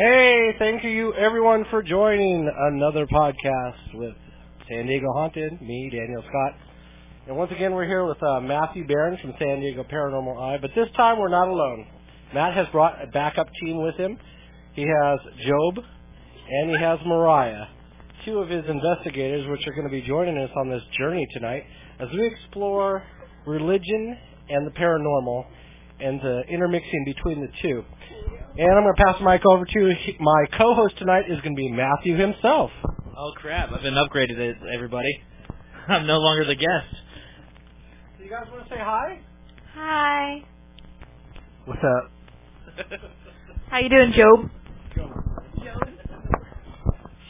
Hey, thank you everyone for joining another podcast with San Diego Haunted, me, Daniel Scott. And once again, we're here with uh, Matthew Barron from San Diego Paranormal Eye, but this time we're not alone. Matt has brought a backup team with him. He has Job and he has Mariah, two of his investigators, which are going to be joining us on this journey tonight as we explore religion and the paranormal and the intermixing between the two. And I'm going to pass the mic over to my co-host tonight is going to be Matthew himself. Oh crap! I've been upgraded, everybody. I'm no longer the guest. So you guys want to say hi? Hi. What's up? How you doing, Job?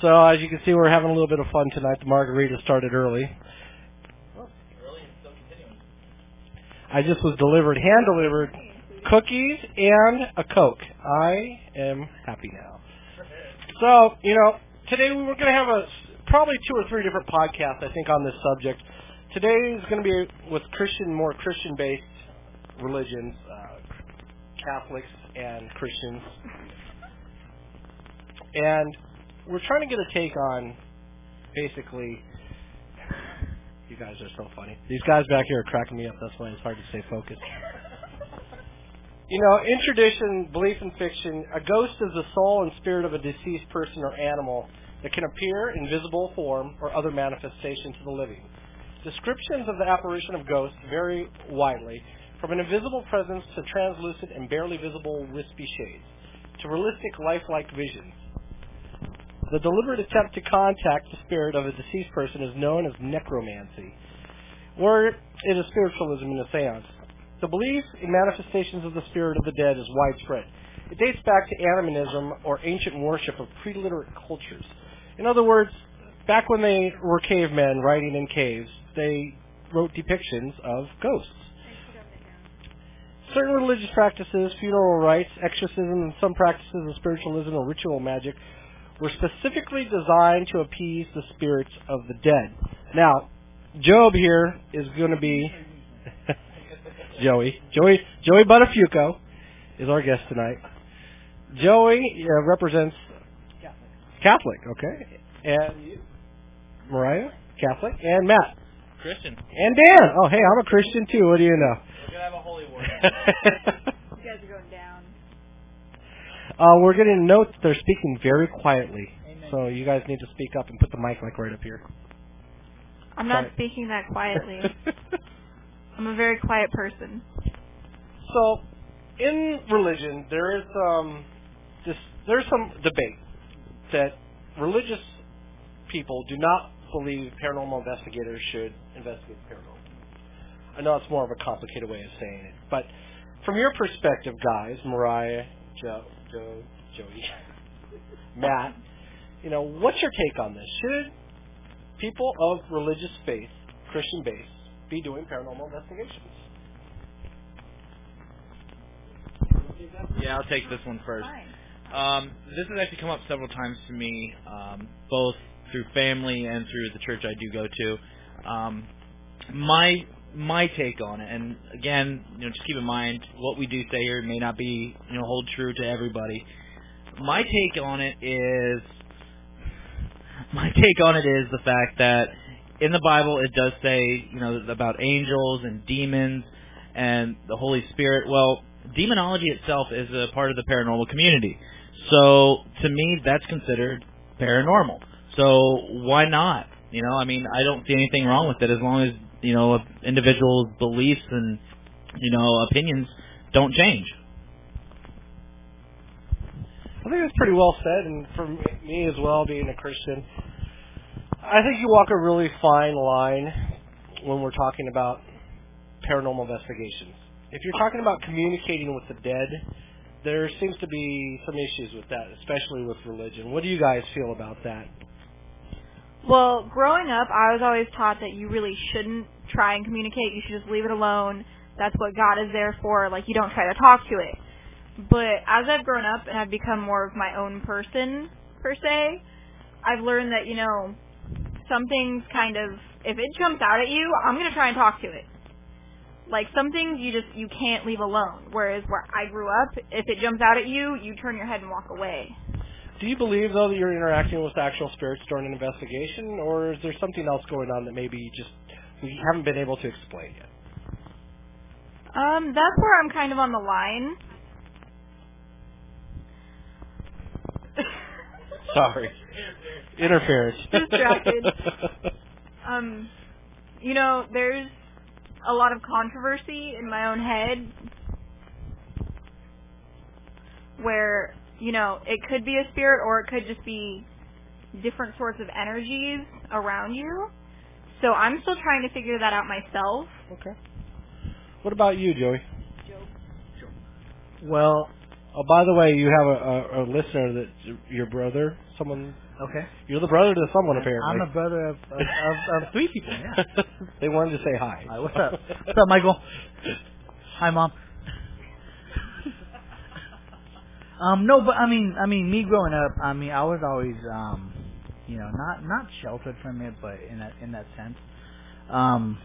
So as you can see, we're having a little bit of fun tonight. The margarita started early. Early and still continuing. I just was delivered, hand delivered, cookies and a Coke. I am happy now. So, you know, today we were going to have a probably two or three different podcasts, I think, on this subject. Today is going to be with Christian, more Christian-based religions, uh, Catholics and Christians, and we're trying to get a take on basically. You guys are so funny. These guys back here are cracking me up. That's why it's hard to stay focused. You know, in tradition, belief in fiction, a ghost is the soul and spirit of a deceased person or animal that can appear in visible form or other manifestation to the living. Descriptions of the apparition of ghosts vary widely, from an invisible presence to translucent and barely visible wispy shades, to realistic lifelike visions. The deliberate attempt to contact the spirit of a deceased person is known as necromancy, or it is spiritualism in a seance. The belief in manifestations of the spirit of the dead is widespread. It dates back to animism or ancient worship of pre-literate cultures. In other words, back when they were cavemen writing in caves, they wrote depictions of ghosts. Certain religious practices, funeral rites, exorcism, and some practices of spiritualism or ritual magic were specifically designed to appease the spirits of the dead. Now, Job here is going to be Joey. Joey Joey Buttafuoco is our guest tonight. Joey uh, represents Catholic, okay, and you, Mariah, Catholic, and Matt, Christian. and Dan. Oh, hey, I'm a Christian too. What do you know? We're gonna have a holy war. You guys are going down. uh, we're getting a note that they're speaking very quietly, so you guys need to speak up and put the mic like right up here. I'm not Sorry. speaking that quietly. I'm a very quiet person. So, in religion, there is um, this, there's some debate that religious people do not believe paranormal investigators should investigate paranormal. I know it's more of a complicated way of saying it, but from your perspective, guys, Mariah, Joe, Joe, Joey, Matt, you know, what's your take on this? Should people of religious faith, Christian base, be doing paranormal investigations? Yeah, I'll take this one first. Um, this has actually come up several times to me, um, both through family and through the church I do go to. Um, my my take on it, and again, you know, just keep in mind what we do say here may not be, you know, hold true to everybody. My take on it is, my take on it is the fact that in the Bible it does say, you know, about angels and demons and the Holy Spirit. Well, demonology itself is a part of the paranormal community. So to me, that's considered paranormal. So why not? You know, I mean, I don't see anything wrong with it as long as you know individual's beliefs and you know opinions don't change. I think that's pretty well said, and for me as well, being a Christian, I think you walk a really fine line when we're talking about paranormal investigations. If you're talking about communicating with the dead, there seems to be some issues with that, especially with religion. What do you guys feel about that? Well, growing up, I was always taught that you really shouldn't try and communicate. You should just leave it alone. That's what God is there for. Like, you don't try to talk to it. But as I've grown up and I've become more of my own person, per se, I've learned that, you know, some things kind of, if it jumps out at you, I'm going to try and talk to it. Like, some things you just, you can't leave alone. Whereas where I grew up, if it jumps out at you, you turn your head and walk away. do you believe though that you're interacting with actual spirits during an investigation, or is there something else going on that maybe just we haven't been able to explain yet? Um, that's where I'm kind of on the line. Sorry. Interference. Distracted. um, you know, there's a lot of controversy in my own head where, you know, it could be a spirit or it could just be different sorts of energies around you. So I'm still trying to figure that out myself. Okay. What about you, Joey? Joe. Well, oh, by the way, you have a, a, a listener that your brother, someone. Okay. You're the brother to someone apparently. I'm a brother of of, of, of three people. Yeah. they wanted to say hi. Hi. What's up? What's up, Michael? Hi, mom. um, no, but I mean, I mean, me growing up, I mean, I was always, um, you know, not not sheltered from it, but in that in that sense, um,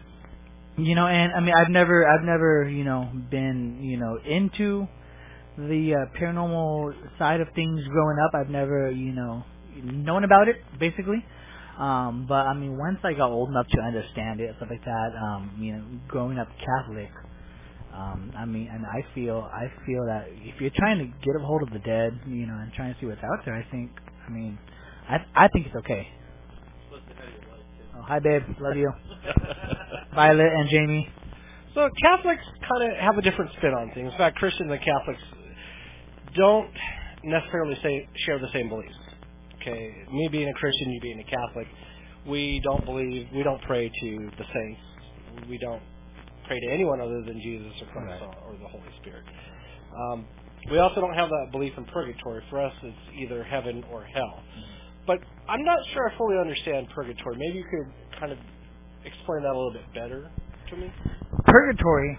you know, and I mean, I've never, I've never, you know, been, you know, into the uh, paranormal side of things growing up. I've never, you know, known about it basically. Um, but I mean, once I got old enough to understand it, stuff like that, um, you know, growing up Catholic, um, I mean, and I feel, I feel that if you're trying to get a hold of the dead, you know, and trying to see what's out there, I think, I mean, I, I think it's okay. Oh, hi, babe. Love you. Violet and Jamie. So Catholics kind of have a different spin on things. In fact, Christians and Catholics don't necessarily say share the same beliefs. Okay, me being a Christian, you being a Catholic, we don't believe, we don't pray to the saints. We don't pray to anyone other than Jesus or Christ right. or the Holy Spirit. Um, we also don't have that belief in purgatory. For us, it's either heaven or hell. But I'm not sure I fully understand purgatory. Maybe you could kind of explain that a little bit better to me. Purgatory,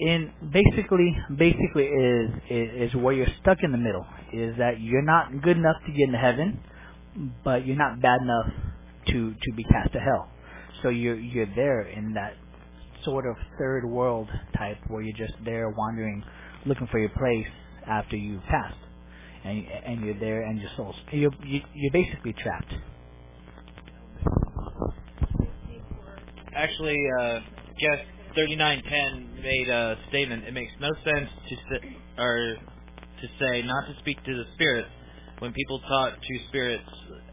in basically, basically is, is is where you're stuck in the middle. Is that you're not good enough to get into heaven, but you're not bad enough to to be cast to hell. So you're you're there in that sort of third world type where you're just there wandering, looking for your place after you've passed and and you're there and your soul's you're you're basically trapped. Actually, uh, guest 3910 made a statement. It makes no sense to say, or to say not to speak to the spirits when people talk to spirits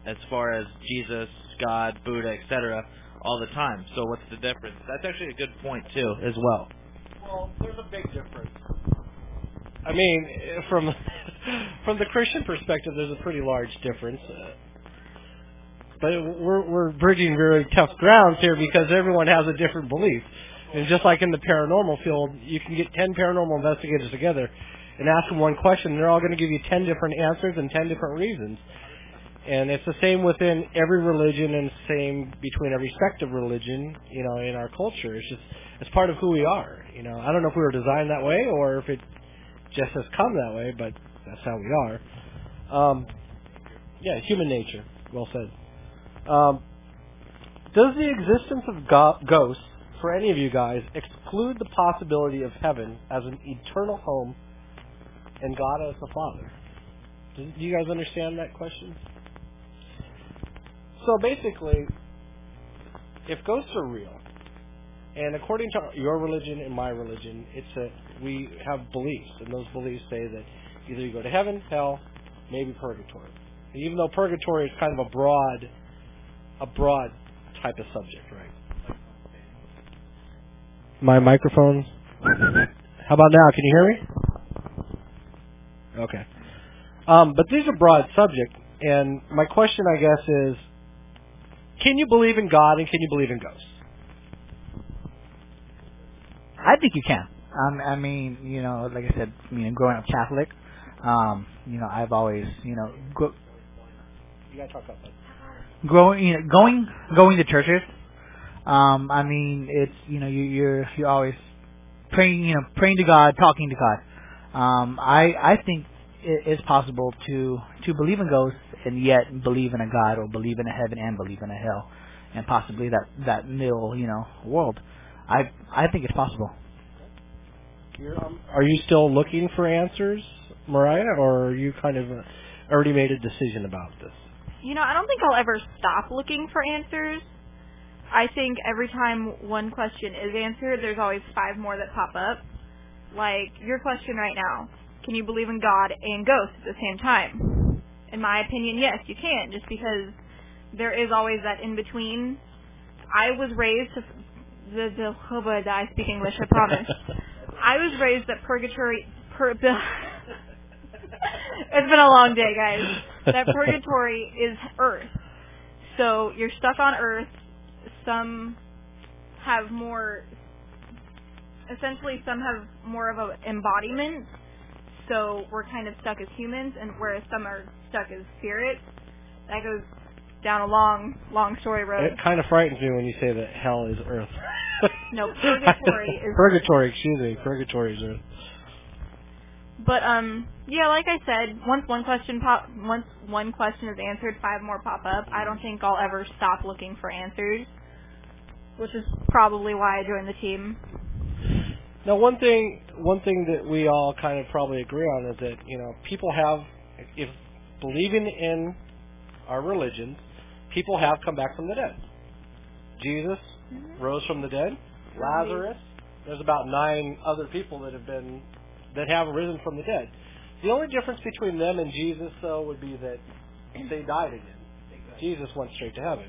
as far as Jesus, God, Buddha, etc. all the time. So what's the difference? That's actually a good point too, as well. Well, there's a big difference. I mean, from from the Christian perspective, there's a pretty large difference. Uh, but we're we're bridging very tough grounds here because everyone has a different belief. And just like in the paranormal field, you can get ten paranormal investigators together and ask them one question, and they're all going to give you ten different answers and ten different reasons. And it's the same within every religion, and same between every sect of religion. You know, in our culture, it's just it's part of who we are. You know, I don't know if we were designed that way or if it just has come that way, but that's how we are. Um, yeah, human nature. Well said. Um, does the existence of go- ghosts, for any of you guys, exclude the possibility of heaven as an eternal home and God as the Father? Do, you guys understand that question? So basically, if ghosts are real, and according to your religion and my religion, it's a we have beliefs, and those beliefs say that either you go to heaven, hell, maybe purgatory. Even though purgatory is kind of a broad, a broad type of subject, right? My microphone. How about now? Can you hear me? Okay. Um, but these are broad subject, and my question, I guess, is: Can you believe in God and can you believe in ghosts? I think you can. Um, I mean, you know, like I said, you know, growing up Catholic, um, you know, I've always, you know, go, you gotta talk about that. Growing, you know, going, going to churches. Um, I mean, it's you know, you, you're you're always praying, you know, praying to God, talking to God. Um, I I think it is possible to to believe in ghosts and yet believe in a God or believe in a heaven and believe in a hell, and possibly that that middle, you know, world. I I think it's possible. Um, are you still looking for answers, Mariah, or are you kind of, uh, already made a decision about this? You know, I don't think I'll ever stop looking for answers. I think every time one question is answered, there's always five more that pop up. Like your question right now, can you believe in God and ghosts at the same time? In my opinion, yes, you can, just because there is always that in between. I was raised to the the oh that I speak English, I promise. I was raised that purgatory pur, it's been a long day, guys. That purgatory is earth. So you're stuck on earth. Some have more essentially some have more of an embodiment. So we're kind of stuck as humans and whereas some are stuck as spirits. That goes down a long, long story road. It kind of frightens me when you say that hell is earth. no, purgatory is purgatory. Excuse me, purgatory is earth. But um, yeah, like I said, once one question pop, once one question is answered, five more pop up. I don't think I'll ever stop looking for answers, which is probably why I joined the team. Now, one thing, one thing that we all kind of probably agree on is that you know people have, if believing in our religions, people have come back from the dead. Jesus mm-hmm. rose from the dead. Lazarus. There's about nine other people that have been that have risen from the dead. The only difference between them and Jesus, though, would be that they died again. Jesus went straight to heaven.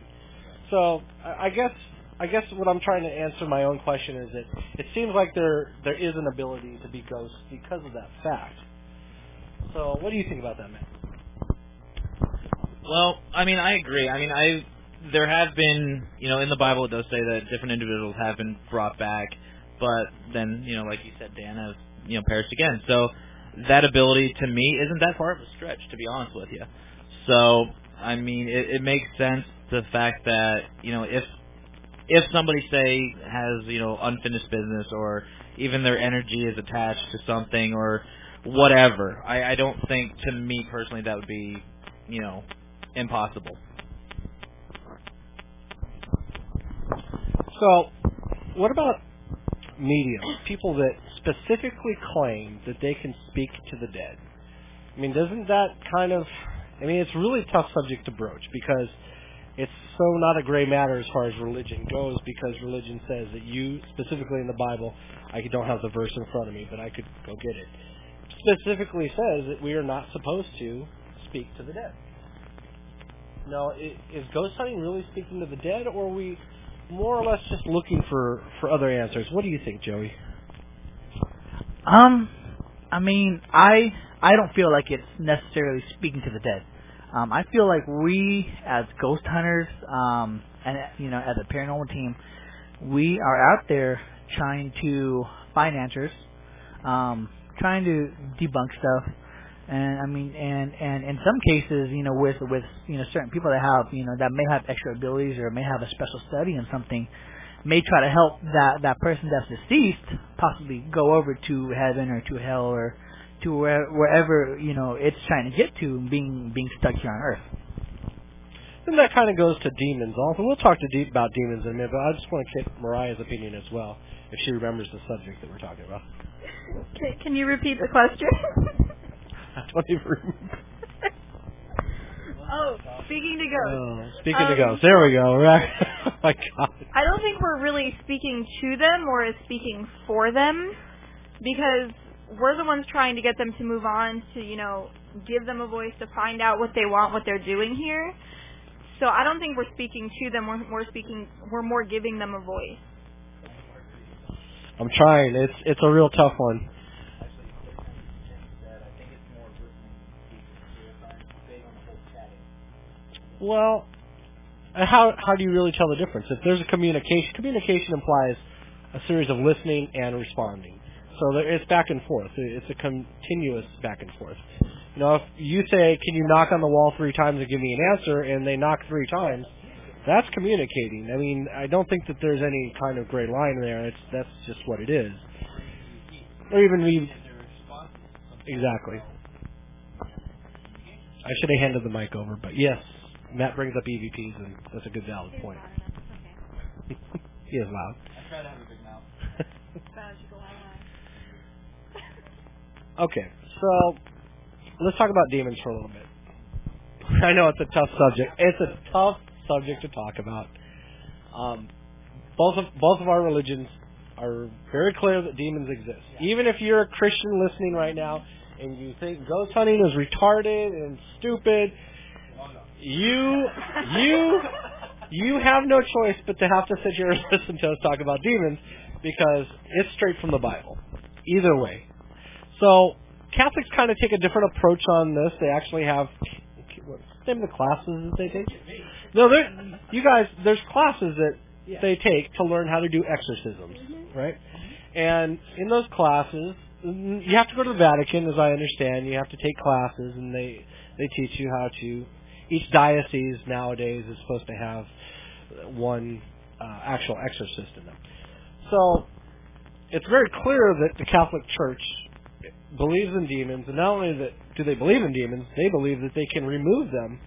So I guess I guess what I'm trying to answer my own question is that it seems like there there is an ability to be ghosts because of that fact. So what do you think about that, man? Well, I mean, I agree. I mean, I there have been, you know, in the Bible it does say that different individuals have been brought back, but then, you know, like you said, Dan has, you know, perished again. So that ability to me isn't that far of a stretch, to be honest with you. So, I mean, it, it makes sense the fact that, you know, if if somebody say has, you know, unfinished business or even their energy is attached to something or whatever, I, I don't think to me personally that would be, you know, impossible. So, what about mediums? People that specifically claim that they can speak to the dead. I mean, doesn't that kind of? I mean, it's really a tough subject to broach because it's so not a gray matter as far as religion goes because religion says that you specifically in the Bible, I don't have the verse in front of me, but I could go get it. Specifically says that we are not supposed to speak to the dead. Now, is ghost hunting really speaking to the dead, or are we more or less just looking for for other answers? What do you think, Joey? Um, I mean, I I don't feel like it's necessarily speaking to the dead. Um, I feel like we as ghost hunters, um, and you know, as a paranormal team, we are out there trying to find answers, um, trying to debunk stuff, and I mean, and and in some cases, you know, with with you know certain people that have you know that may have extra abilities or may have a special study in something, may try to help that that person that's deceased possibly go over to heaven or to hell or to where, wherever you know it's trying to get to, being being stuck here on Earth. And that kind of goes to demons also. We'll talk to deep about demons in a minute, but I just want to get Mariah's opinion as well, if she remembers the subject that we're talking about. Okay, can you repeat the question? I don't even remember. Oh, speaking to ghosts. Oh, speaking um, to ghosts. There we go. Right. oh my God. I don't think we're really speaking to them or speaking for them because we're the ones trying to get them to move on to, you know, give them a voice to find out what they want, what they're doing here. So I don't think we're speaking to them. We're, we're speaking. We're more giving them a voice. I'm trying. It's it's a real tough one. Well, how how do you really tell the difference? If there's a communication, communication implies a series of listening and responding. So there, it's back and forth. It's a continuous back and forth. You know, if you say, "Can you knock on the wall three times and give me an answer?" and they knock three times, that's communicating. I mean, I don't think that there's any kind of gray line there. It's that's just what it is. Or even we exactly. I should have handed the mic over, but yes. Matt brings up EVPs, and that's a good valid point. he is loud. I try to have a big mouth. okay, so let's talk about demons for a little bit. I know it's a tough subject. It's a tough subject to talk about. Um, both of both of our religions are very clear that demons exist. Yeah. Even if you're a Christian listening right now and you think ghost hunting is retarded and stupid, you you you have no choice but to have to sit here and listen to us talk about demons because it's straight from the Bible. Either way. So Catholics kind of take a different approach on this. They actually have what's the name of the classes that they take? No, you guys, there's classes that they take to learn how to do exorcisms, mm-hmm. right? And in those classes, you have to go to the Vatican, as I understand. You have to take classes, and they they teach you how to. Each diocese nowadays is supposed to have one uh, actual exorcist in them. So it's very clear that the Catholic Church believes in demons, and not only that do they believe in demons, they believe that they can remove them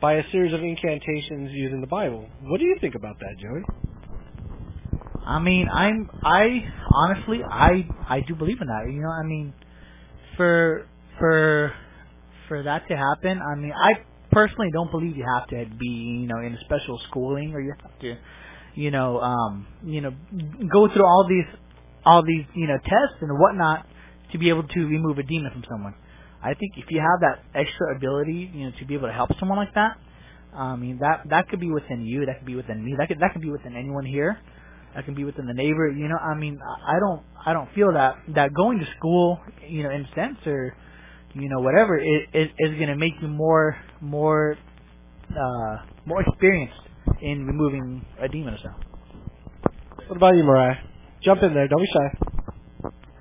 by a series of incantations using the Bible. What do you think about that, Joey? I mean, I'm I honestly I I do believe in that. You know, I mean, for for for that to happen, I mean, I personally don't believe you have to be you know in special schooling or you have to you know um you know go through all these all these you know tests and whatnot to be able to remove a demon from someone. I think if you have that extra ability, you know, to be able to help someone like that, I mean that that could be within you, that could be within me, that could that could be within anyone here, that can be within the neighbor. You know, I mean, I don't I don't feel that that going to school, you know, in sense or you know whatever is is, is going to make you more more uh more experienced in removing a demon or so. What about you, Mariah? Jump in there. Don't be shy.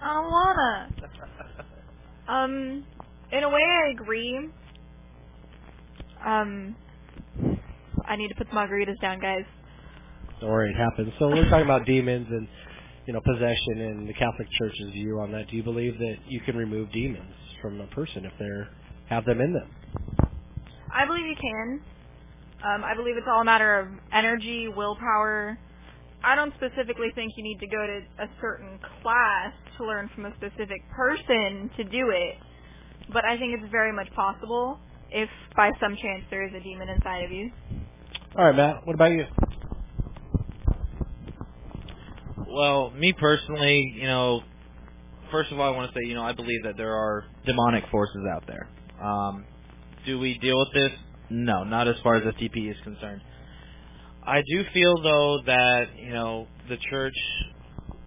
I wanna. Um, in a way, I agree. Um, I need to put the margaritas down, guys. Don't worry, it happens. So we're talking about demons and you know possession and the Catholic Church's view on that. Do you believe that you can remove demons from a person if they have them in them? I believe you can. Um, I believe it's all a matter of energy, willpower. I don't specifically think you need to go to a certain class to learn from a specific person to do it. But I think it's very much possible if by some chance there is a demon inside of you. All right, Matt. What about you? Well, me personally, you know, first of all, I want to say, you know, I believe that there are demonic forces out there. Um, do we deal with this? No, not as far as FTP is concerned. I do feel though that you know the church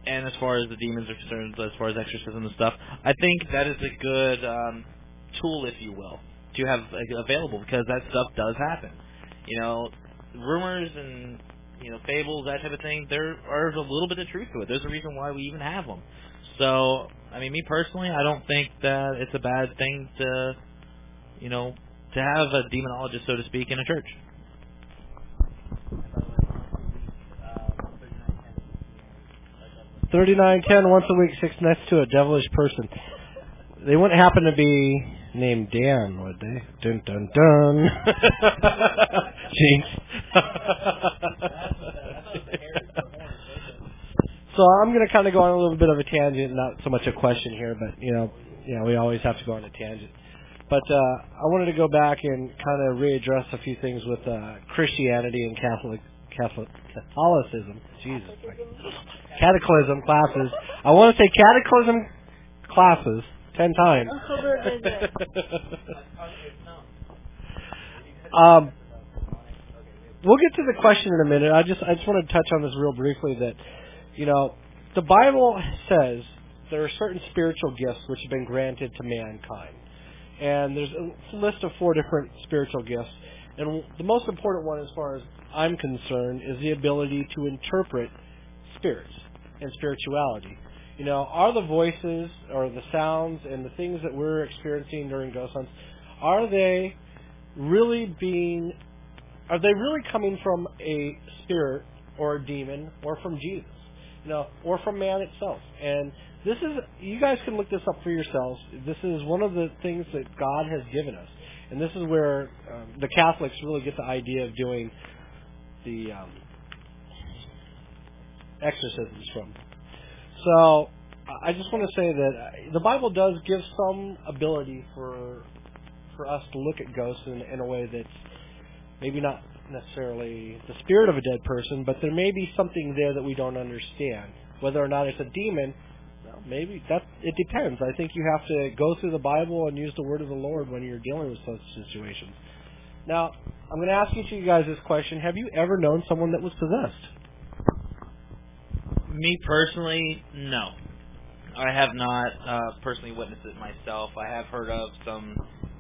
and as far as the demons are concerned, as far as exorcism and stuff, I think that is a good um, tool, if you will, to have available because that stuff does happen. You know, rumors and you know fables, that type of thing. There are a little bit of truth to it. There's a reason why we even have them. So, I mean, me personally, I don't think that it's a bad thing to, you know, to have a demonologist, so to speak, in a church. 3910 once a week sits next to a devilish person. They wouldn't happen to be named Dan, would they? Dun dun dun. Jinx. so I'm going to kind of go on a little bit of a tangent, not so much a question here, but you know, you know, we always have to go on a tangent. But uh, I wanted to go back and kind of readdress a few things with uh, Christianity and Catholic Catholicism. Jesus. Cataclysm classes. I want to say cataclysm classes ten times. um, we'll get to the question in a minute. I just I just want to touch on this real briefly. That you know, the Bible says there are certain spiritual gifts which have been granted to mankind, and there's a list of four different spiritual gifts. And the most important one, as far as I'm concerned, is the ability to interpret spirits and spirituality. You know, are the voices or the sounds and the things that we're experiencing during ghost hunts, are they really being, are they really coming from a spirit or a demon or from Jesus? You know, or from man itself? And this is, you guys can look this up for yourselves. This is one of the things that God has given us. And this is where um, the Catholics really get the idea of doing the um, exorcisms from. So I just want to say that uh, the Bible does give some ability for for us to look at ghosts in, in a way that's maybe not necessarily the spirit of a dead person, but there may be something there that we don't understand. Whether or not it's a demon, well, maybe that it depends. I think you have to go through the Bible and use the word of the Lord when you're dealing with such situations. Now, I'm going to ask each of you guys this question: Have you ever known someone that was possessed? Me personally, no. I have not uh, personally witnessed it myself. I have heard of some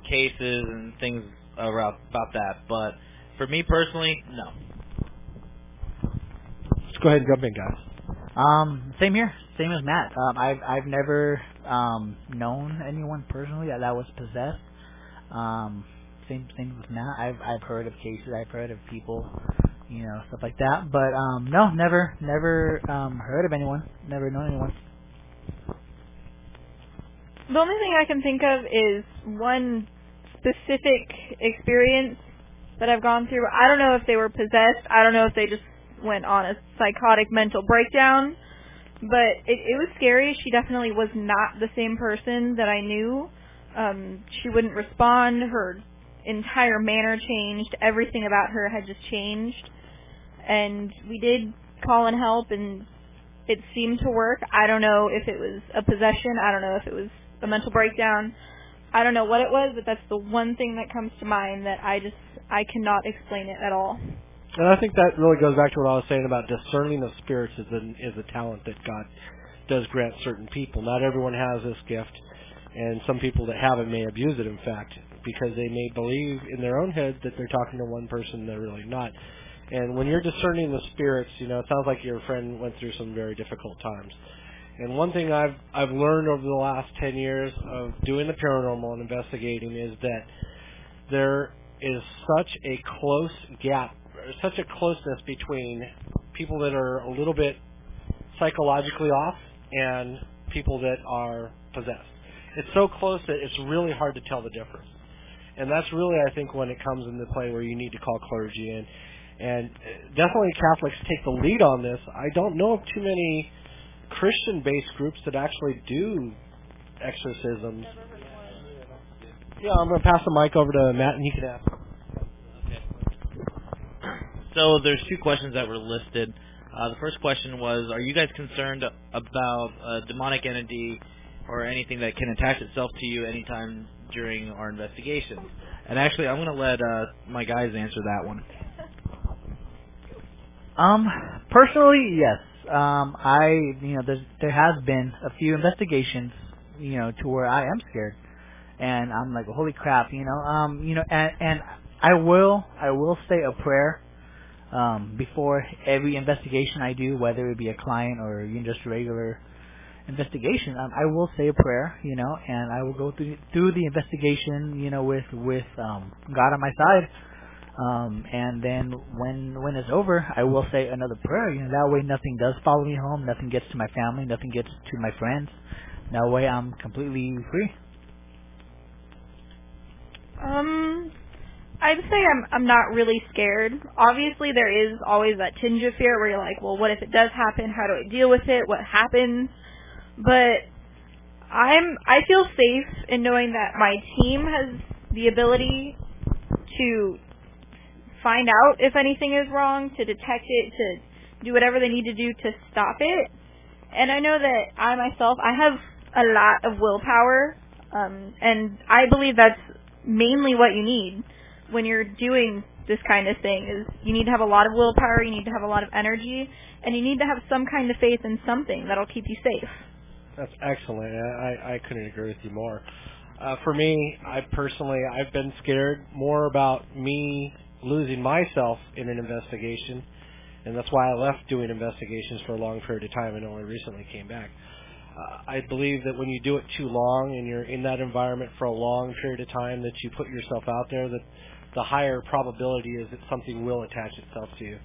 cases and things around about that, but for me personally, no. Let's go ahead and jump in, guys. Um, same here, same as Matt. Um, I've I've never um known anyone personally that, that was possessed. Um, same same with Matt. I've I've heard of cases. I've heard of people, you know, stuff like that. But um, no, never never um heard of anyone. Never known anyone. The only thing I can think of is one specific experience that I've gone through. I don't know if they were possessed. I don't know if they just went on a psychotic mental breakdown. But it, it was scary. She definitely was not the same person that I knew. Um, she wouldn't respond. Her entire manner changed. Everything about her had just changed. And we did call in help, and it seemed to work. I don't know if it was a possession. I don't know if it was a mental breakdown. I don't know what it was, but that's the one thing that comes to mind that I just I cannot explain it at all. And I think that really goes back to what I was saying about discerning of spirits is a, is a talent that God does grant certain people. Not everyone has this gift, and some people that have it may abuse it, in fact, because they may believe in their own head that they're talking to one person they're really not. And when you're discerning the spirits, you know, it sounds like your friend went through some very difficult times. And one thing I've I've learned over the last 10 years of doing the paranormal and investigating is that there is such a close gap, such a closeness between people that are a little bit psychologically off and people that are possessed. It's so close that it's really hard to tell the difference. And that's really, I think, when it comes into play where you need to call clergy in. And definitely Catholics take the lead on this. I don't know of too many Christian-based groups that actually do exorcisms. Yeah, I'm going to pass the mic over to Matt, and he can ask. So there's two questions that were listed. Uh, the first question was, are you guys concerned about a demonic entity or anything that can attach itself to you anytime during our investigations? And actually, I'm going to let uh, my guys answer that one. Um, personally, yes. Um, I, you know, there has been a few investigations, you know, to where I am scared, and I'm like, holy crap, you know, um, you know, and and I will, I will say a prayer, um, before every investigation I do, whether it be a client or even just a regular investigation. Um, I will say a prayer, you know, and I will go through through the investigation, you know, with with um, God on my side um, and then when when it's over, I will say another prayer. You know, that way nothing does follow me home, nothing gets to my family, nothing gets to my friends. That way I'm completely free. Um, I'd say I'm I'm not really scared. Obviously, there is always that tinge of fear where you're like, well, what if it does happen? How do I deal with it? What happens? But I'm I feel safe in knowing that my team has the ability to find out if anything is wrong, to detect it, to do whatever they need to do to stop it. And I know that I myself, I have a lot of willpower, um, and I believe that's mainly what you need when you're doing this kind of thing. Is you need to have a lot of willpower, you need to have a lot of energy, and you need to have some kind of faith in something that'll keep you safe. That's excellent. I I couldn't agree with you more. Uh, for me, I personally, I've been scared more about me losing myself in an investigation, and that's why I left doing investigations for a long period of time and only recently came back. Uh, I believe that when you do it too long and you're in that environment for a long period of time, that you put yourself out there, that the higher probability is that something will attach itself to you.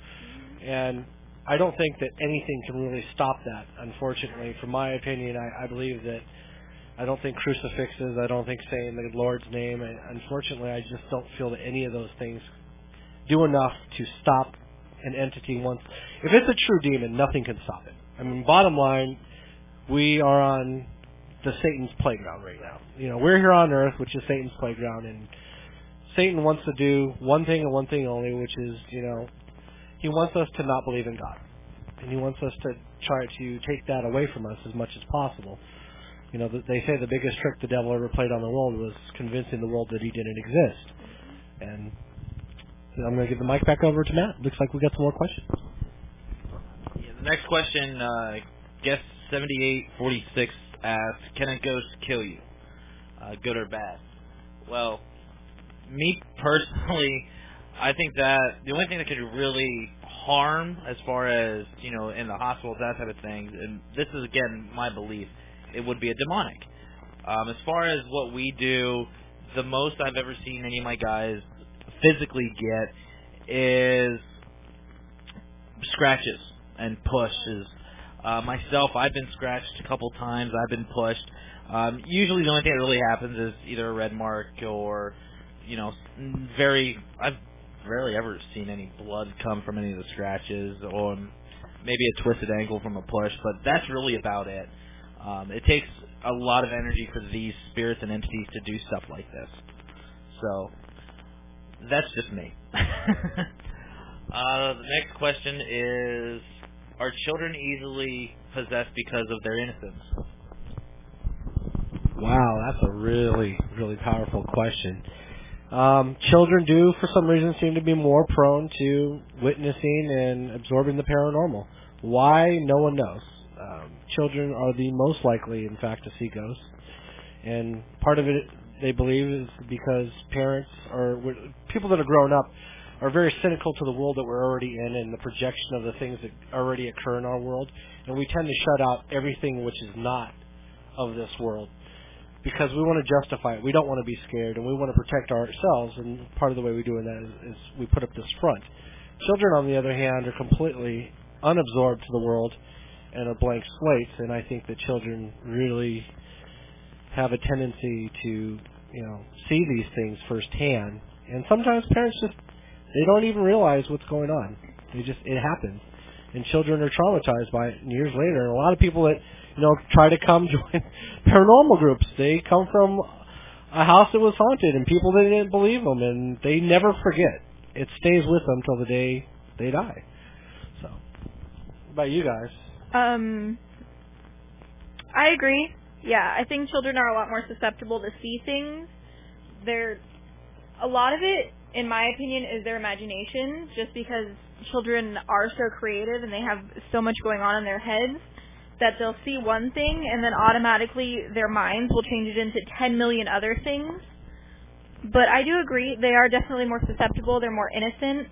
And I don't think that anything can really stop that. Unfortunately, from my opinion, I, I believe that I don't think crucifixes. I don't think saying the Lord's name. I, unfortunately, I just don't feel that any of those things do enough to stop an entity once. If it's a true demon, nothing can stop it. I mean, bottom line, we are on the Satan's playground right now. You know, we're here on Earth, which is Satan's playground, and Satan wants to do one thing and one thing only, which is, you know, he wants us to not believe in God. And he wants us to try to take that away from us as much as possible. You know, they say the biggest trick the devil ever played on the world was convincing the world that he didn't exist. And I'm going to give the mic back over to Matt. Looks like we got some more questions. Yeah, the next question, uh, guest 7846 asks, can a ghost kill you? Uh, good or bad? Well, me personally, I think that the only thing that could really harm as far as, you know, in the hospitals, that type of thing, and this is again my belief, it would be a demonic. Um, as far as what we do, the most I've ever seen any of my guys physically get is scratches and pushes. Uh, myself, I've been scratched a couple times. I've been pushed. Um, usually, the only thing that really happens is either a red mark or, you know, very. I've rarely ever seen any blood come from any of the scratches, or maybe a twisted ankle from a push. But that's really about it. Um, it takes a lot of energy for these spirits and entities to do stuff like this. So that's just me. uh, the next question is: Are children easily possessed because of their innocence? Wow, that's a really, really powerful question. Um, children do, for some reason, seem to be more prone to witnessing and absorbing the paranormal. Why? No one knows um, children are the most likely, in fact, to see ghosts. And part of it, they believe, is because parents or people that are grown up are very cynical to the world that we're already in and the projection of the things that already occur in our world. And we tend to shut out everything which is not of this world because we want to justify it. We don't want to be scared, and we want to protect ourselves. And part of the way we do that is, is we put up this front. Children, on the other hand, are completely unabsorbed to the world and a blank slate, and I think that children really have a tendency to, you know, see these things firsthand. And sometimes parents just they don't even realize what's going on. They just it happens. And children are traumatized by it and years later. And a lot of people that, you know, try to come join paranormal groups, they come from a house that was haunted and people that didn't believe them and they never forget. It stays with them till the day they die. So, about you guys? Um, I agree. Yeah, I think children are a lot more susceptible to see things. They're a lot of it, in my opinion, is their imagination. Just because children are so creative and they have so much going on in their heads that they'll see one thing and then automatically their minds will change it into 10 million other things. But I do agree, they are definitely more susceptible. They're more innocent.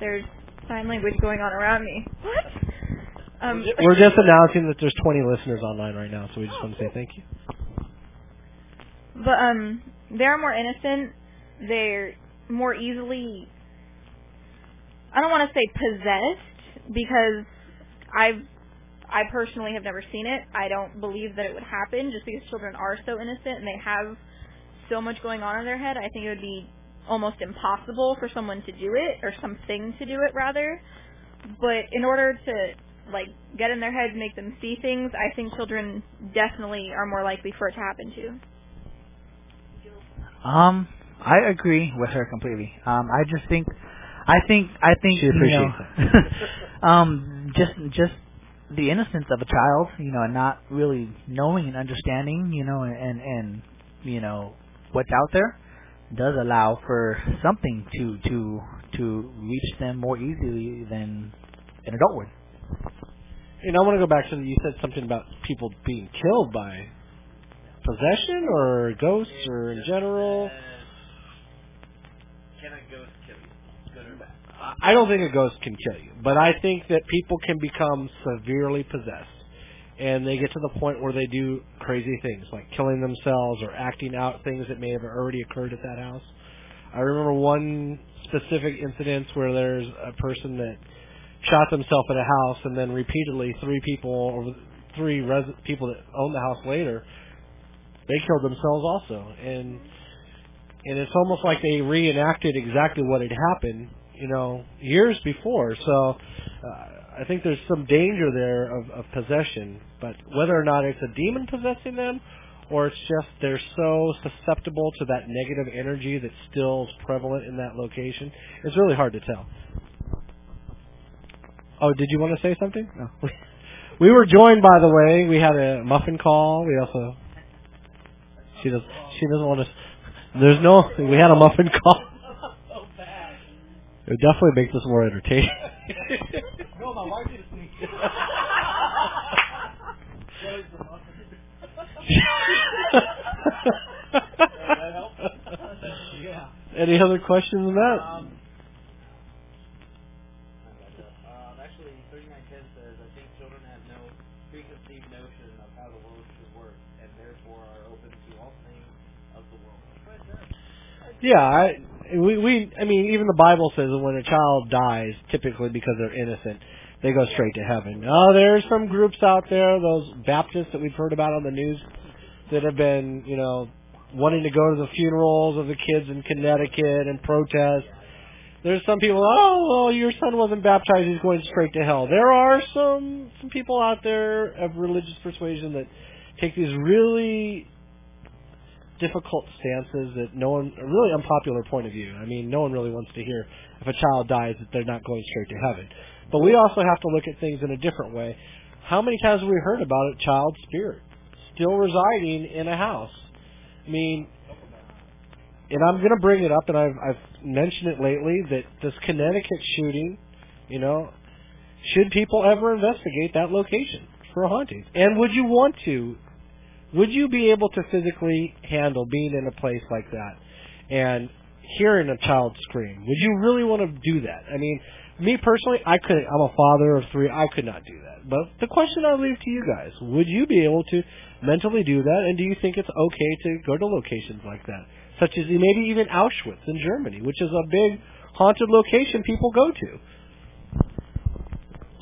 There's sign language going on around me. What? Um, We're just announcing that there's 20 listeners online right now, so we just want to say thank you. But um, they're more innocent. They're more easily. I don't want to say possessed because I've I personally have never seen it. I don't believe that it would happen just because children are so innocent and they have so much going on in their head. I think it would be almost impossible for someone to do it or something to do it rather. But in order to like get in their heads, make them see things, I think children definitely are more likely for it to happen to. Um, I agree with her completely. Um, I just think, I think, I think, she appreciates you know, um, just, just the innocence of a child, you know, and not really knowing and understanding, you know, and and you know what's out there, does allow for something to to to reach them more easily than an adult would. And I want to go back to you said something about people being killed by possession or ghosts or in general. I don't think a ghost can kill you, but I think that people can become severely possessed, and they get to the point where they do crazy things like killing themselves or acting out things that may have already occurred at that house. I remember one specific incident where there's a person that shot themselves at a house, and then repeatedly three people or three res- people that owned the house later, they killed themselves also, and and it's almost like they reenacted exactly what had happened, you know, years before. So uh, I think there's some danger there of, of possession, but whether or not it's a demon possessing them or it's just they're so susceptible to that negative energy that still prevalent in that location. It's really hard to tell. Oh, did you want to say something? No. We were joined, by the way. We had a muffin call. We also she does she doesn't want to. There's no. We had a muffin call. It definitely makes us more entertaining. no, my wife did Any other questions on that? Um, Yeah, I, we we I mean even the Bible says that when a child dies, typically because they're innocent, they go straight to heaven. Oh, there's some groups out there, those Baptists that we've heard about on the news, that have been you know wanting to go to the funerals of the kids in Connecticut and protest. There's some people, oh, well, your son wasn't baptized, he's going straight to hell. There are some some people out there of religious persuasion that take these really difficult stances that no one, a really unpopular point of view. I mean, no one really wants to hear if a child dies that they're not going straight to heaven. But we also have to look at things in a different way. How many times have we heard about a child spirit still residing in a house? I mean, and I'm going to bring it up, and I've, I've mentioned it lately that this Connecticut shooting, you know, should people ever investigate that location for a haunting? And would you want to would you be able to physically handle being in a place like that and hearing a child scream? Would you really want to do that? I mean, me personally, I couldn't. I'm a father of three. I could not do that. But the question I'll leave to you guys: Would you be able to mentally do that? And do you think it's okay to go to locations like that, such as maybe even Auschwitz in Germany, which is a big haunted location people go to?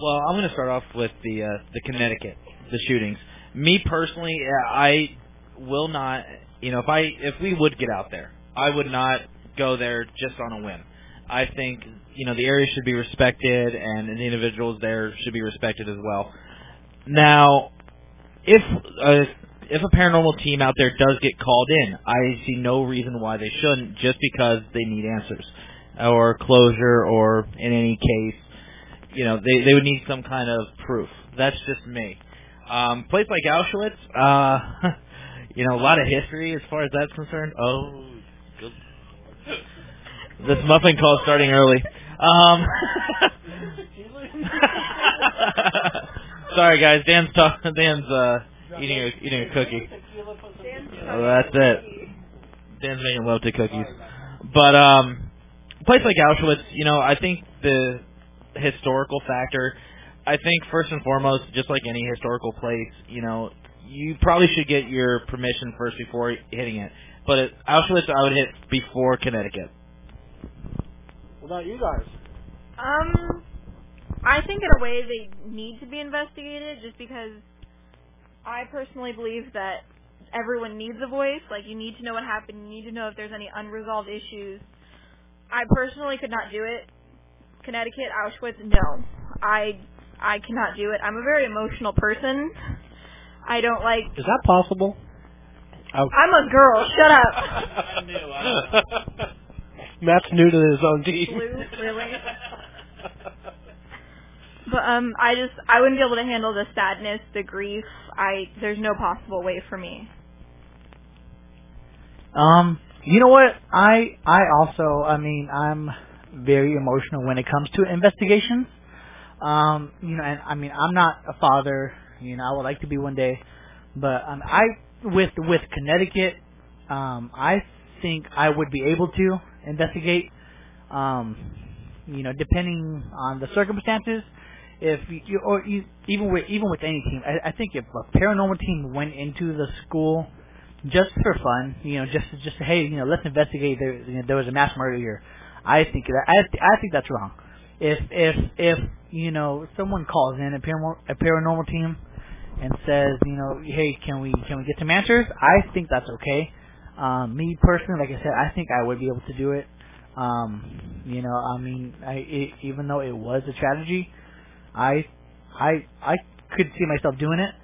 Well, I'm going to start off with the uh, the Connecticut, the shootings me personally, I will not. You know, if I if we would get out there, I would not go there just on a whim. I think you know the area should be respected, and the individuals there should be respected as well. Now, if uh, if a paranormal team out there does get called in, I see no reason why they shouldn't, just because they need answers or closure, or in any case, you know, they they would need some kind of proof. That's just me. Um, place like Auschwitz, uh, you know, a lot of history as far as that's concerned. Oh, good. this muffin call starting early. Um, sorry guys, Dan's talk, Dan's uh, eating a, eating a cookie. Oh, that's it. Dan's making love to cookies. But um, place like Auschwitz, you know, I think the historical factor I think first and foremost, just like any historical place, you know, you probably should get your permission first before hitting it. But at Auschwitz, I would hit before Connecticut. What about you guys? Um, I think in a way they need to be investigated, just because I personally believe that everyone needs a voice. Like you need to know what happened. You need to know if there's any unresolved issues. I personally could not do it. Connecticut, Auschwitz, no. I I cannot do it. I'm a very emotional person. I don't like. Is that possible? I... I'm a girl. Shut up. Matt's new to his own team. Blue, really? but um, I just I wouldn't be able to handle the sadness, the grief. I there's no possible way for me. Um, you know what? I I also I mean I'm very emotional when it comes to investigations. Um, you know, and I mean, I'm not a father. You know, I would like to be one day, but um, I with with Connecticut, um, I think I would be able to investigate. Um, you know, depending on the circumstances, if you or you, even with even with any team, I, I think if a paranormal team went into the school just for fun, you know, just just hey, you know, let's investigate. There, you know, there was a mass murder here. I think that I I think that's wrong if if if you know someone calls in a paranormal, a paranormal team and says you know hey can we can we get some answers? I think that's okay. Um me personally like I said I think I would be able to do it. Um you know I mean I it, even though it was a tragedy I I I could see myself doing it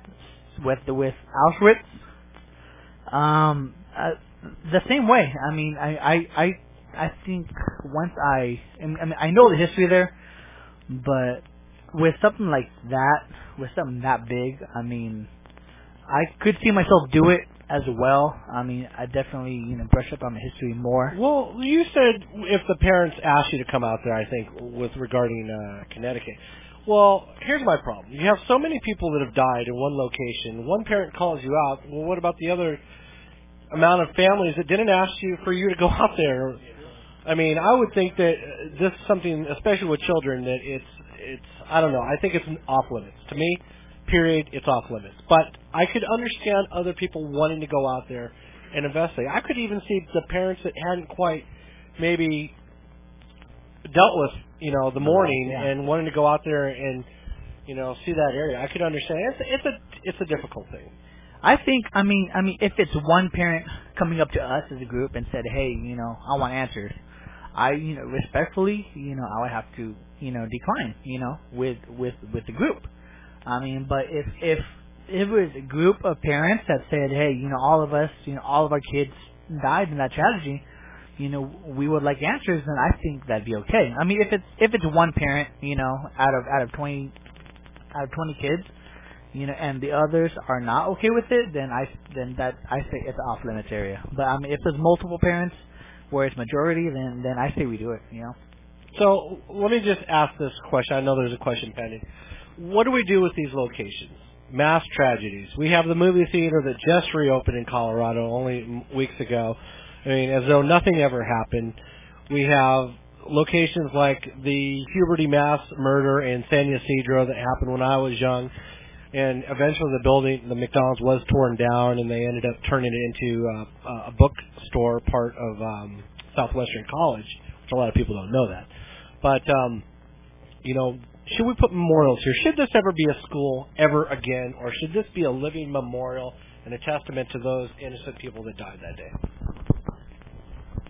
with the with Auschwitz. Um, uh, the same way. I mean, I, I, I, I think once I, I mean, I know the history there, but with something like that, with something that big, I mean, I could see myself do it as well. I mean, I definitely you know brush up on the history more. Well, you said if the parents asked you to come out there, I think with regarding uh, Connecticut. Well, here's my problem. You have so many people that have died in one location. One parent calls you out. Well, what about the other amount of families that didn't ask you for you to go out there? I mean, I would think that uh, this is something, especially with children, that it's it's I don't know. I think it's off limits to me period, it's off limits. But I could understand other people wanting to go out there and investigate. I could even see the parents that hadn't quite maybe dealt with, you know, the mourning yeah. and wanting to go out there and, you know, see that area. I could understand. It's it's a it's a difficult thing. I think I mean I mean if it's one parent coming up to us as a group and said, "Hey, you know, I want answers." I, you know, respectfully, you know, I would have to, you know, decline, you know, with with with the group. I mean, but if if it was a group of parents that said, hey, you know, all of us, you know, all of our kids died in that tragedy, you know, we would like answers, then I think that'd be okay. I mean, if it's if it's one parent, you know, out of out of twenty out of twenty kids, you know, and the others are not okay with it, then I then that I say it's off limits area. But I mean, if there's multiple parents where it's majority, then then I say we do it. You know. So let me just ask this question. I know there's a question pending what do we do with these locations? Mass tragedies. We have the movie theater that just reopened in Colorado only weeks ago. I mean, as though nothing ever happened. We have locations like the Huberty mass murder in San Ysidro that happened when I was young. And eventually the building, the McDonald's was torn down and they ended up turning it into uh, a bookstore part of um, Southwestern College, which a lot of people don't know that. But, um, you know, should we put memorials here? Should this ever be a school ever again, or should this be a living memorial and a testament to those innocent people that died that day?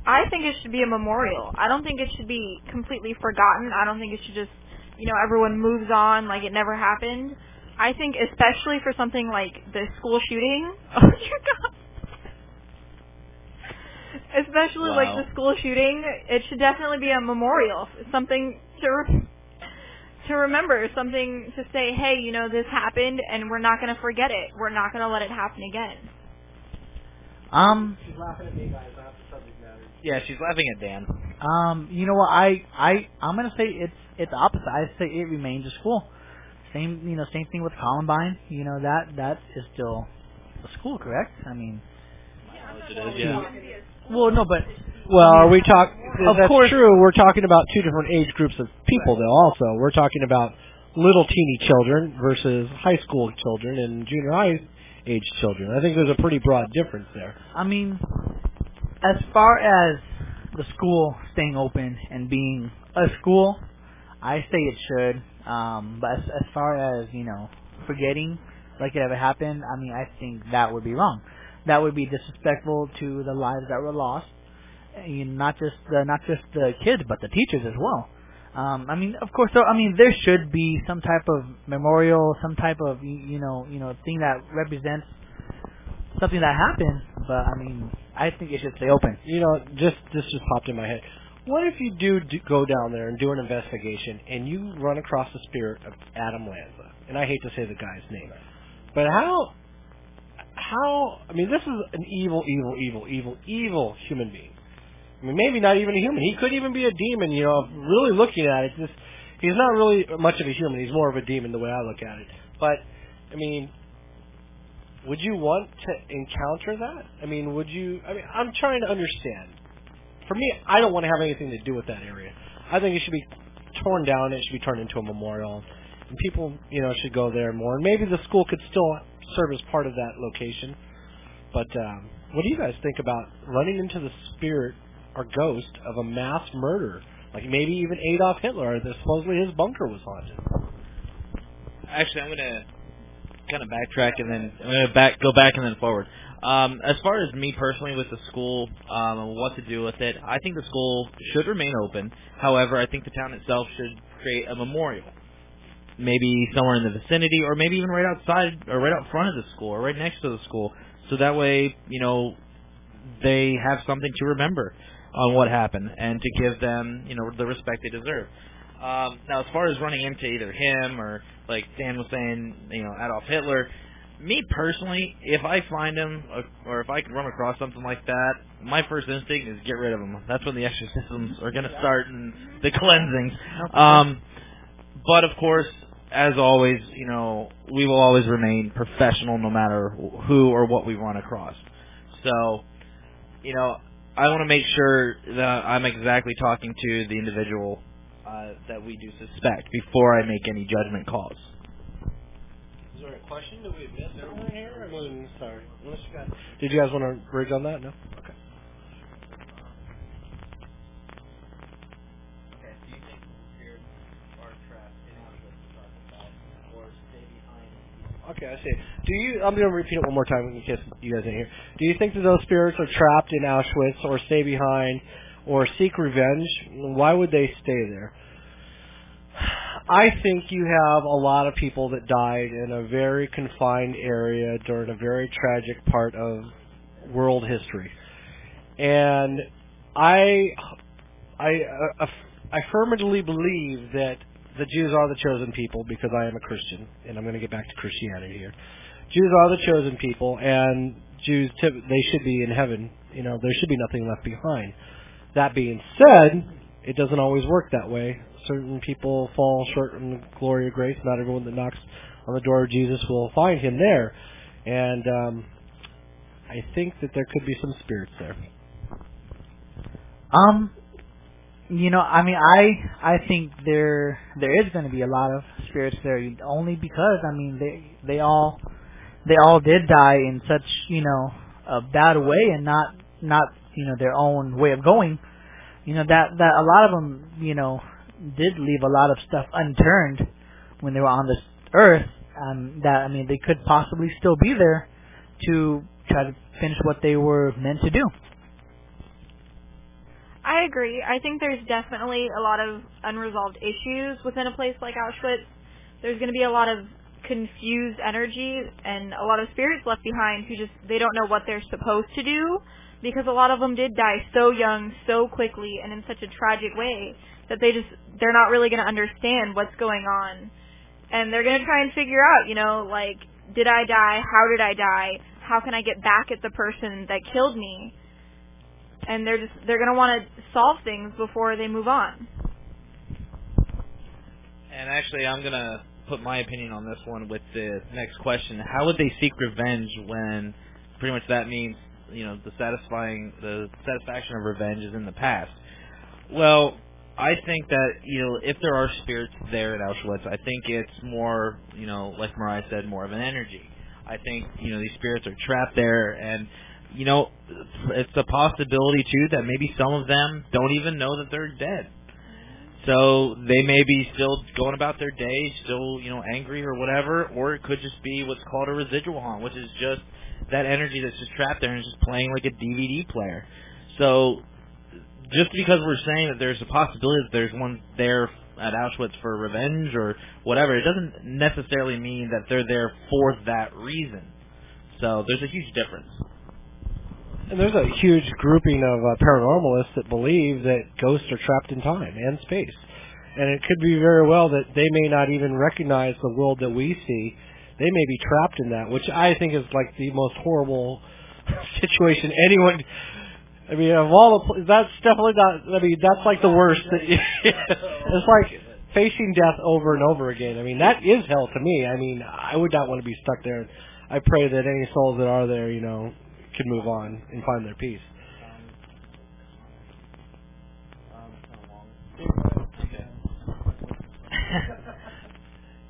I think it should be a memorial. I don't think it should be completely forgotten. I don't think it should just, you know, everyone moves on like it never happened. I think especially for something like the school shooting. Oh my god. Especially wow. like the school shooting, it should definitely be a memorial, something to to remember something to say, hey, you know, this happened and we're not going to forget it. We're not going to let it happen again. Um. She's laughing at me, guys. Not the subject matter. Yeah, she's laughing at Dan. Um. You know what? I I I'm gonna say it's it's opposite. I say it remains a school. Same you know same thing with Columbine. You know that that is still a school, correct? I mean. Yeah, it is, yeah. Well, no, but well, are we talk? Of that's course, true. We're talking about two different age groups of people, though. Also, we're talking about little teeny children versus high school children and junior high age children. I think there's a pretty broad difference there. I mean, as far as the school staying open and being a school, I say it should. Um, but as, as far as you know, forgetting like it ever happened, I mean, I think that would be wrong. That would be disrespectful to the lives that were lost and not just the not just the kids but the teachers as well. Um, I mean, of course, so, I mean, there should be some type of memorial, some type of you know, you know, thing that represents something that happened. But I mean, I think it should stay open. You know, just this just popped in my head. What if you do, do go down there and do an investigation and you run across the spirit of Adam Lanza? And I hate to say the guy's name, but how how I mean, this is an evil, evil, evil, evil, evil human being. I mean, maybe not even a human. He could even be a demon. You know, really looking at it, just he's not really much of a human. He's more of a demon the way I look at it. But I mean, would you want to encounter that? I mean, would you? I mean, I'm trying to understand. For me, I don't want to have anything to do with that area. I think it should be torn down. It should be turned into a memorial, and people, you know, should go there more. And maybe the school could still serve as part of that location. But um, what do you guys think about running into the spirit or ghost of a mass murder. Like maybe even Adolf Hitler. That supposedly his bunker was haunted. Actually, I'm gonna kind of backtrack and then I'm gonna back go back and then forward. Um, as far as me personally with the school um, and what to do with it, I think the school should remain open. However, I think the town itself should create a memorial, maybe somewhere in the vicinity, or maybe even right outside or right out front of the school or right next to the school, so that way, you know, they have something to remember on what happened and to give them, you know, the respect they deserve. Um, now, as far as running into either him or, like Dan was saying, you know, Adolf Hitler, me personally, if I find him uh, or if I can run across something like that, my first instinct is get rid of him. That's when the exorcisms are going to start and the cleansings. Um, but of course, as always, you know, we will always remain professional no matter who or what we run across. So, you know, I want to make sure that I'm exactly talking to the individual uh, that we do suspect before I make any judgment calls. Is there a question that we missed earlier here? I mean, sorry. Unless you got, did you guys want to bridge on that? No. Okay. Okay, I see. Do you? I'm going to repeat it one more time in case you guys didn't hear. Do you think that those spirits are trapped in Auschwitz or stay behind or seek revenge? Why would they stay there? I think you have a lot of people that died in a very confined area during a very tragic part of world history, and I, I, uh, I firmly believe that the Jews are the chosen people because I am a Christian, and I'm going to get back to Christianity here. Jews are the chosen people, and Jews they should be in heaven. You know, there should be nothing left behind. That being said, it doesn't always work that way. Certain people fall short in the glory of grace. Not everyone that knocks on the door of Jesus will find him there, and um, I think that there could be some spirits there. Um, you know, I mean, I I think there there is going to be a lot of spirits there only because I mean they they all they all did die in such you know a bad way and not not you know their own way of going. You know that that a lot of them you know did leave a lot of stuff unturned when they were on this earth. Um, that I mean they could possibly still be there to try to finish what they were meant to do. I agree. I think there's definitely a lot of unresolved issues within a place like Auschwitz. There's going to be a lot of confused energy and a lot of spirits left behind who just they don't know what they're supposed to do because a lot of them did die so young, so quickly and in such a tragic way that they just they're not really going to understand what's going on. And they're going to try and figure out, you know, like did I die? How did I die? How can I get back at the person that killed me? and they're just they're going to want to solve things before they move on. And actually, I'm going to put my opinion on this one with the next question. How would they seek revenge when pretty much that means, you know, the satisfying the satisfaction of revenge is in the past? Well, I think that, you know, if there are spirits there at Auschwitz, I think it's more, you know, like Mariah said, more of an energy. I think, you know, these spirits are trapped there and you know, it's a possibility too that maybe some of them don't even know that they're dead. So they may be still going about their day, still, you know, angry or whatever, or it could just be what's called a residual haunt, which is just that energy that's just trapped there and just playing like a DVD player. So just because we're saying that there's a possibility that there's one there at Auschwitz for revenge or whatever, it doesn't necessarily mean that they're there for that reason. So there's a huge difference. And there's a huge grouping of uh, paranormalists that believe that ghosts are trapped in time and space. And it could be very well that they may not even recognize the world that we see. They may be trapped in that, which I think is like the most horrible situation anyone. I mean, of all the, that's definitely not. I mean, that's like the worst. it's like facing death over and over again. I mean, that is hell to me. I mean, I would not want to be stuck there. I pray that any souls that are there, you know, can move on and find their peace.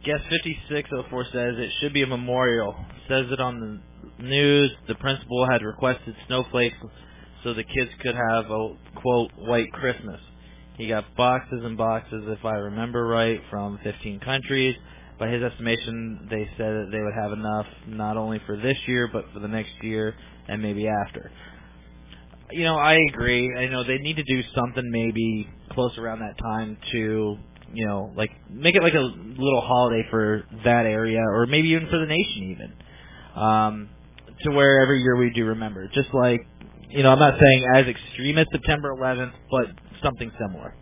Guest 5604 says it should be a memorial. Says it on the news. The principal had requested snowflakes so the kids could have a quote white Christmas. He got boxes and boxes, if I remember right, from 15 countries. By his estimation, they said that they would have enough not only for this year but for the next year and maybe after. You know, I agree. I know they need to do something maybe close around that time to, you know, like make it like a little holiday for that area or maybe even for the nation even. Um to where every year we do remember. Just like, you know, I'm not saying as extreme as September 11th, but something similar.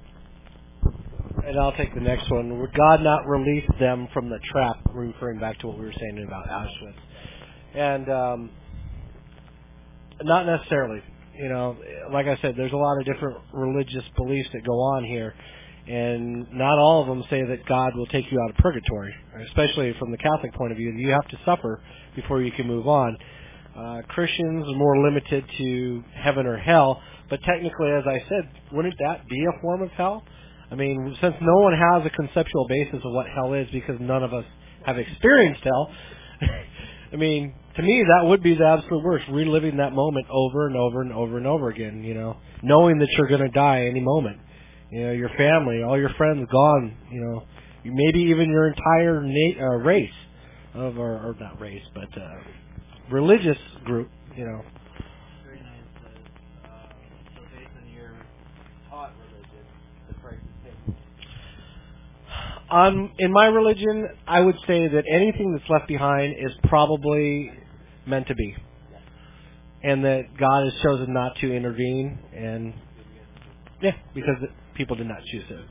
And I'll take the next one. Would God not release them from the trap? Referring back to what we were saying about Auschwitz, and um, not necessarily. You know, like I said, there's a lot of different religious beliefs that go on here, and not all of them say that God will take you out of purgatory. Especially from the Catholic point of view, you have to suffer before you can move on. Uh, Christians are more limited to heaven or hell, but technically, as I said, wouldn't that be a form of hell? I mean, since no one has a conceptual basis of what hell is because none of us have experienced hell, I mean, to me that would be the absolute worst, reliving that moment over and over and over and over again, you know, knowing that you're going to die any moment. You know, your family, all your friends gone, you know, maybe even your entire na- uh, race of or, or not race, but uh religious group, you know. On your taught religion, the friendly thing. Um in my religion, I would say that anything that's left behind is probably meant to be, and that God has chosen not to intervene, and yeah, because people did not choose it.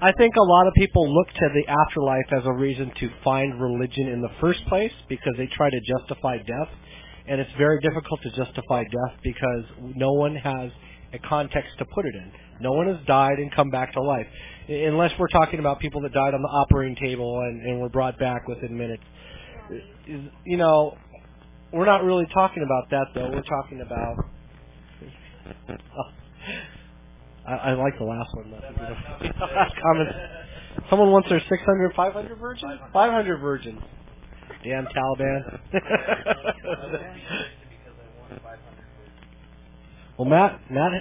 I think a lot of people look to the afterlife as a reason to find religion in the first place because they try to justify death. And it's very difficult to justify death because no one has a context to put it in. No one has died and come back to life. Unless we're talking about people that died on the operating table and, and were brought back within minutes. You know, we're not really talking about that though. We're talking about. I, I like the last one. Though. last comment. Someone wants their 600, 500 virgins? 500 virgins. Damn Taliban. well, Matt, Matt,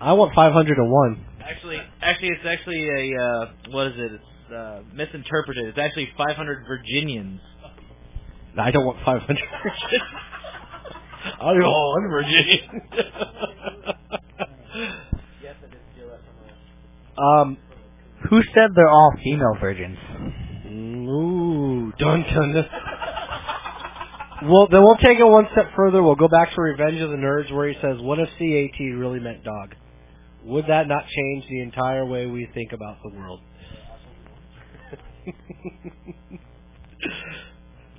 I want 501. Actually, actually, it's actually a uh, what is it? It's uh, misinterpreted. It's actually 500 Virginians. I don't want 500 virgins. I want one Virginian. Um, who said they're all female virgins? Ooh, dun dun. well, then we'll take it one step further. We'll go back to Revenge of the Nerds, where he says, "What if CAT really meant dog? Would that not change the entire way we think about the world?"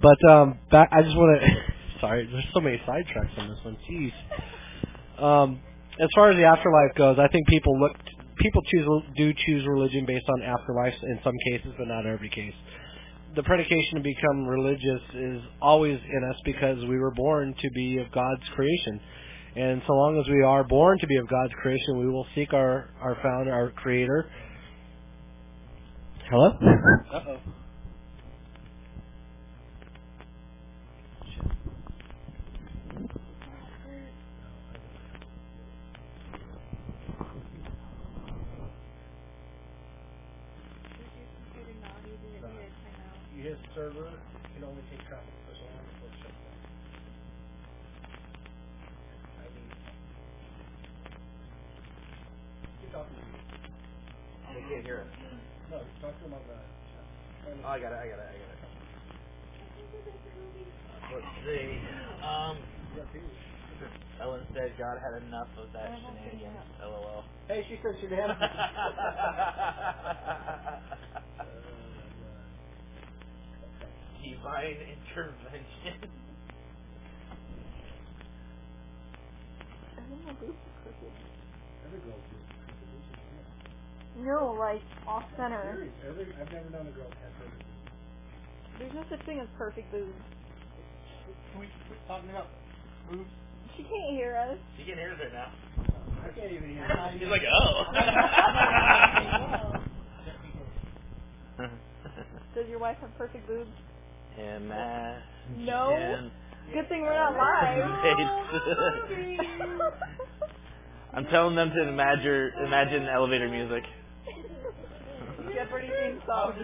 but um, back, I just want to. sorry, there's so many sidetracks on this one. Jeez. Um, as far as the afterlife goes, I think people look people choose do choose religion based on afterlife in some cases, but not every case. The predication to become religious is always in us because we were born to be of God's creation. And so long as we are born to be of God's creation, we will seek our, our founder, our creator. Hello? Uh-oh. his server can only take traffic for so long before it shuts down. I mean, keep talking to me. They can't hear us. No, talk to him on the. Oh, I got it, I got it, I got it. Let's see. Um, Ellen said God had enough of that shenanigans. LOL. Hey, she said shenanigans. divine intervention. No, like off center. Every, I've never known a girl to have perfect There's no such thing as perfect boobs. Can we quit talking about boobs? She can't hear us. She can hear us right now. I can't even hear her. She's like, oh. Does your wife have perfect boobs? Imagine. No. Good thing we're not live. Oh, I'm telling them to imagine imagine elevator music. Jeopardy theme song.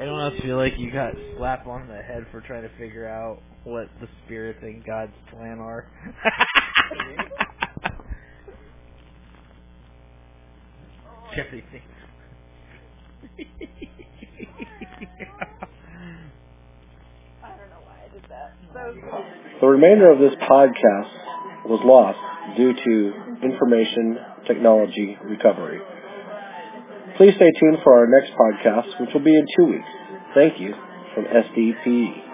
Anyone else feel like you got slapped on the head for trying to figure out what the spirits and God's plan are? Jeopardy theme. The remainder of this podcast was lost due to information technology recovery. Please stay tuned for our next podcast, which will be in two weeks. Thank you from SDPE.